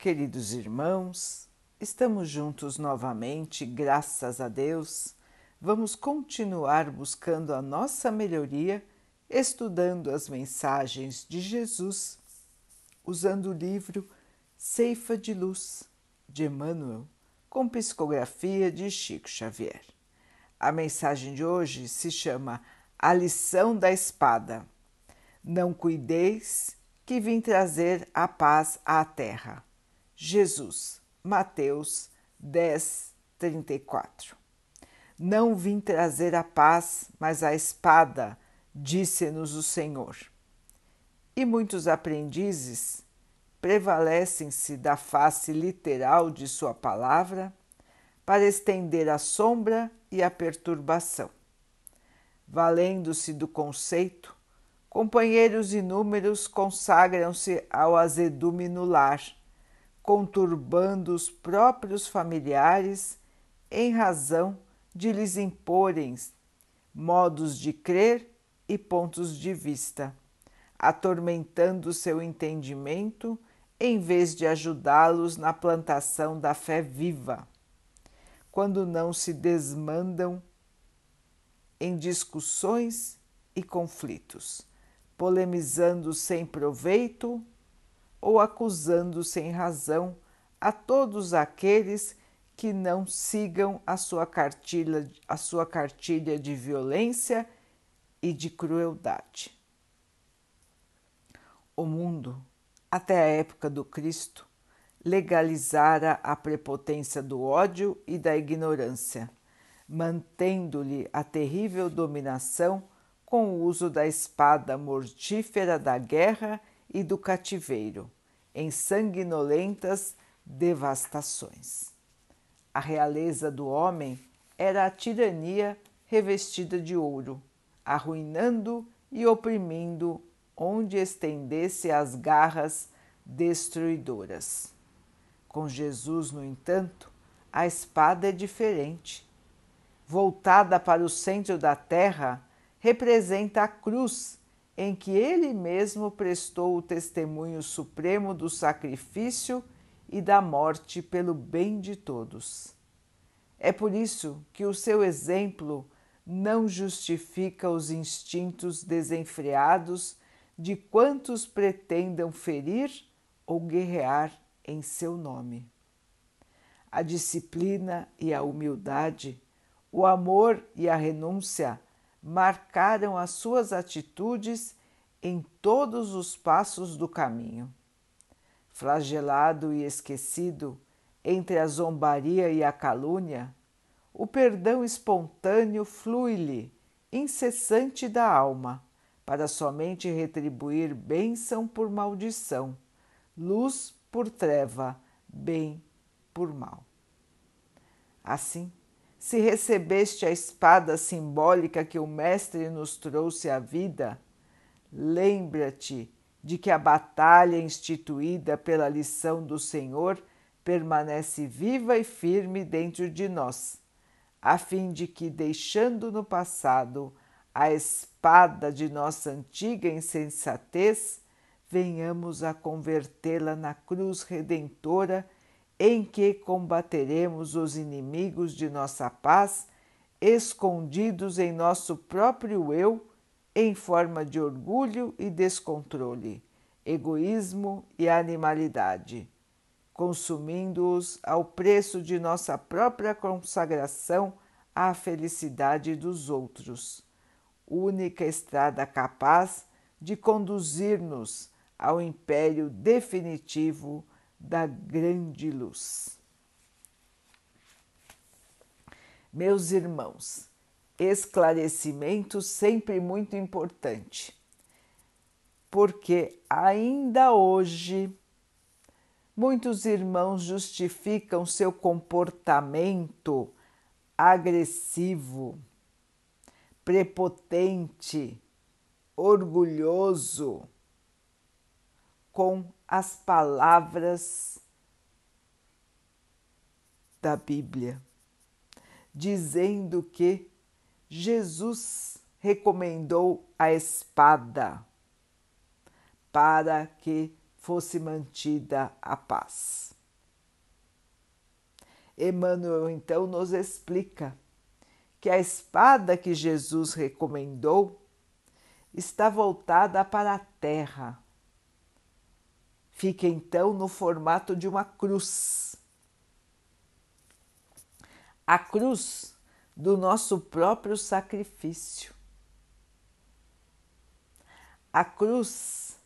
Queridos irmãos, estamos juntos novamente, graças a Deus. Vamos continuar buscando a nossa melhoria, estudando as mensagens de Jesus, usando o livro Ceifa de Luz, de Emmanuel, com psicografia de Chico Xavier. A mensagem de hoje se chama A Lição da Espada. Não cuideis que vim trazer a paz à terra. Jesus, Mateus 10, 34. Não vim trazer a paz, mas a espada, disse-nos o Senhor. E muitos aprendizes prevalecem-se da face literal de Sua palavra para estender a sombra e a perturbação. Valendo-se do conceito, companheiros inúmeros consagram-se ao azedume no lar conturbando os próprios familiares em razão de lhes imporem modos de crer e pontos de vista, atormentando seu entendimento em vez de ajudá-los na plantação da fé viva, quando não se desmandam em discussões e conflitos, polemizando sem proveito ou acusando sem razão a todos aqueles que não sigam a sua cartilha, a sua cartilha de violência e de crueldade. O mundo, até a época do Cristo, legalizara a prepotência do ódio e da ignorância, mantendo-lhe a terrível dominação com o uso da espada mortífera da guerra e do cativeiro, em sanguinolentas devastações. A realeza do homem era a tirania revestida de ouro, arruinando e oprimindo onde estendesse as garras destruidoras. Com Jesus, no entanto, a espada é diferente. Voltada para o centro da terra, representa a cruz em que ele mesmo prestou o testemunho supremo do sacrifício e da morte pelo bem de todos. É por isso que o seu exemplo não justifica os instintos desenfreados de quantos pretendam ferir ou guerrear em seu nome. A disciplina e a humildade, o amor e a renúncia marcaram as suas atitudes em todos os passos do caminho. Flagelado e esquecido entre a zombaria e a calúnia, o perdão espontâneo flui-lhe, incessante da alma, para somente retribuir bênção por maldição, luz por treva, bem por mal. Assim, se recebeste a espada simbólica que o Mestre nos trouxe à vida, lembra-te de que a batalha instituída pela lição do Senhor permanece viva e firme dentro de nós, a fim de que, deixando no passado a espada de nossa antiga insensatez, venhamos a convertê-la na cruz redentora em que combateremos os inimigos de nossa paz, escondidos em nosso próprio eu, em forma de orgulho e descontrole, egoísmo e animalidade, consumindo-os ao preço de nossa própria consagração à felicidade dos outros, única estrada capaz de conduzir-nos ao império definitivo da grande luz. Meus irmãos, esclarecimento sempre muito importante, porque ainda hoje muitos irmãos justificam seu comportamento agressivo, prepotente, orgulhoso com as palavras da Bíblia, dizendo que Jesus recomendou a espada para que fosse mantida a paz. Emmanuel então nos explica que a espada que Jesus recomendou está voltada para a terra. Fica então no formato de uma cruz. A cruz do nosso próprio sacrifício. A cruz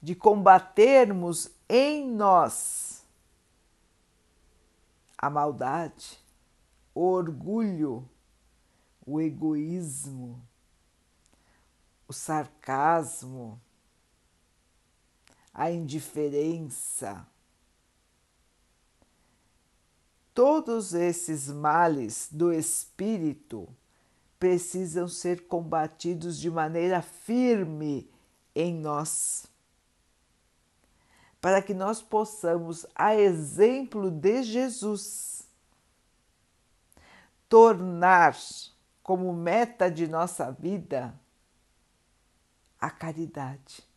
de combatermos em nós a maldade, o orgulho, o egoísmo, o sarcasmo, a indiferença. Todos esses males do espírito precisam ser combatidos de maneira firme em nós para que nós possamos, a exemplo de Jesus, tornar como meta de nossa vida a caridade.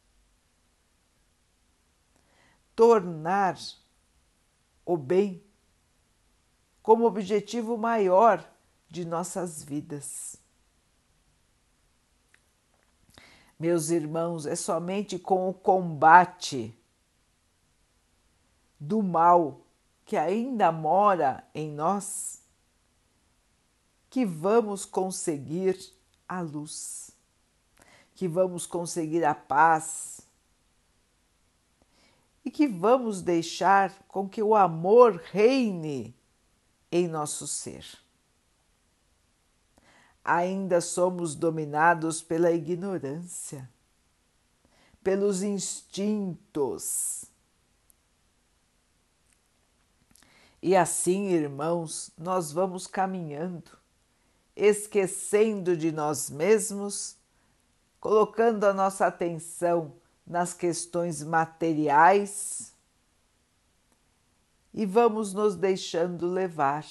Tornar o bem como objetivo maior de nossas vidas. Meus irmãos, é somente com o combate do mal que ainda mora em nós, que vamos conseguir a luz, que vamos conseguir a paz e que vamos deixar com que o amor reine em nosso ser. Ainda somos dominados pela ignorância, pelos instintos E assim, irmãos, nós vamos caminhando, esquecendo de nós mesmos, colocando a nossa atenção nas questões materiais e vamos nos deixando levar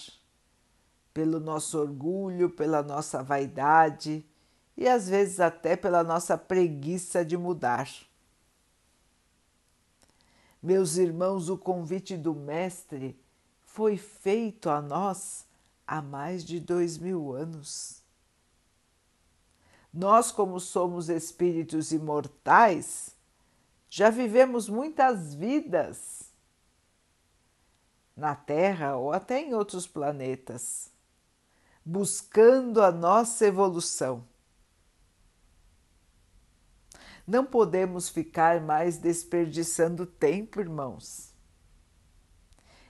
pelo nosso orgulho, pela nossa vaidade e às vezes até pela nossa preguiça de mudar. Meus irmãos, o convite do Mestre foi feito a nós há mais de dois mil anos. Nós, como somos espíritos imortais, já vivemos muitas vidas na Terra ou até em outros planetas, buscando a nossa evolução. Não podemos ficar mais desperdiçando tempo, irmãos.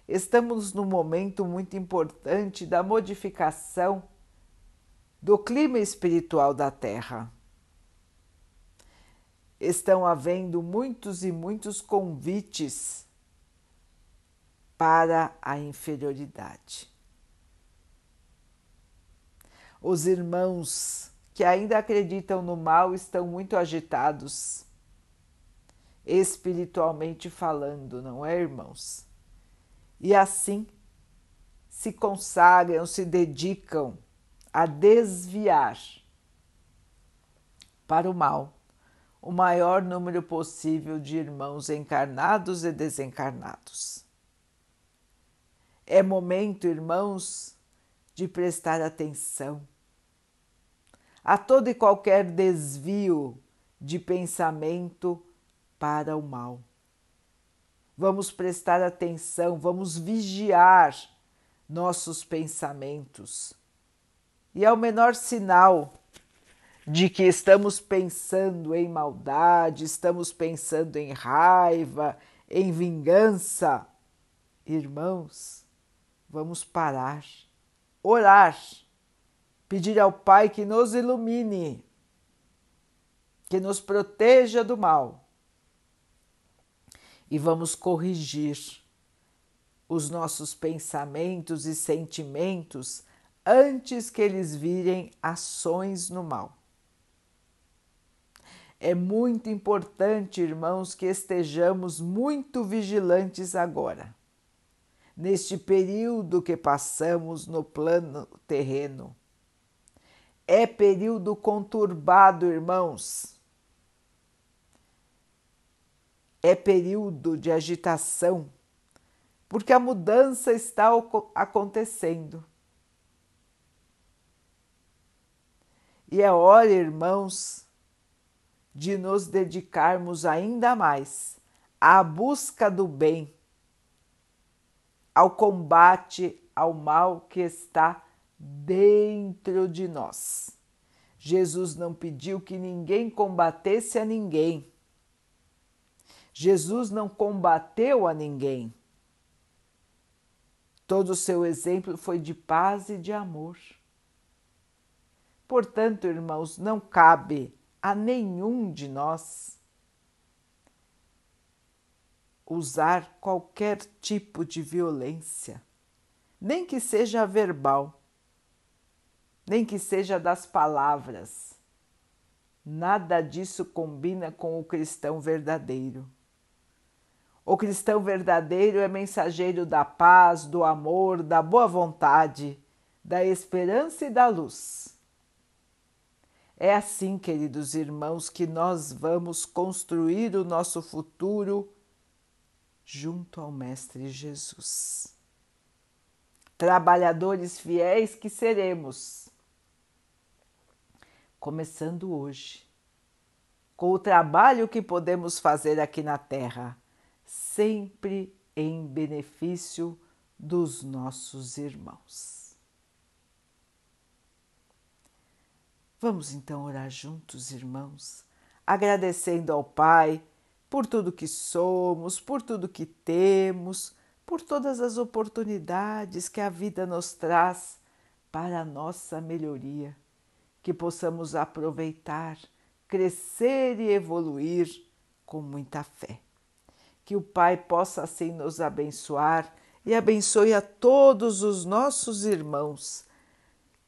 Estamos num momento muito importante da modificação do clima espiritual da Terra. Estão havendo muitos e muitos convites para a inferioridade. Os irmãos que ainda acreditam no mal estão muito agitados, espiritualmente falando, não é, irmãos? e assim se consagram, se dedicam a desviar para o mal o maior número possível de irmãos encarnados e desencarnados. É momento, irmãos, de prestar atenção a todo e qualquer desvio de pensamento para o mal vamos prestar atenção, vamos vigiar nossos pensamentos. E é o menor sinal de que estamos pensando em maldade, estamos pensando em raiva, em vingança. Irmãos, vamos parar, orar, pedir ao Pai que nos ilumine, que nos proteja do mal e vamos corrigir os nossos pensamentos e sentimentos antes que eles virem ações no mal. É muito importante, irmãos, que estejamos muito vigilantes agora, neste período que passamos no plano terreno. É período conturbado, irmãos é período de agitação, porque a mudança está acontecendo. E é hora, irmãos, de nos dedicarmos ainda mais à busca do bem, ao combate ao mal que está dentro de nós. Jesus não pediu que ninguém combatesse a ninguém. Jesus não combateu a ninguém. Todo o seu exemplo foi de paz e de amor. Portanto, irmãos, não cabe a nenhum de nós usar qualquer tipo de violência, nem que seja verbal, nem que seja das palavras. Nada disso combina com o cristão verdadeiro. O cristão verdadeiro é mensageiro da paz, do amor, da boa vontade, da esperança e da luz. É assim, queridos irmãos, que nós vamos construir o nosso futuro junto ao Mestre Jesus. Trabalhadores fiéis que seremos, começando hoje, com o trabalho que podemos fazer aqui na Terra, sempre em benefício dos nossos irmãos. Vamos então orar juntos, irmãos, agradecendo ao Pai por tudo que somos, por tudo que temos, por todas as oportunidades que a vida nos traz para a nossa melhoria, que possamos aproveitar, crescer e evoluir com muita fé. Que o Pai possa assim nos abençoar e abençoe a todos os nossos irmãos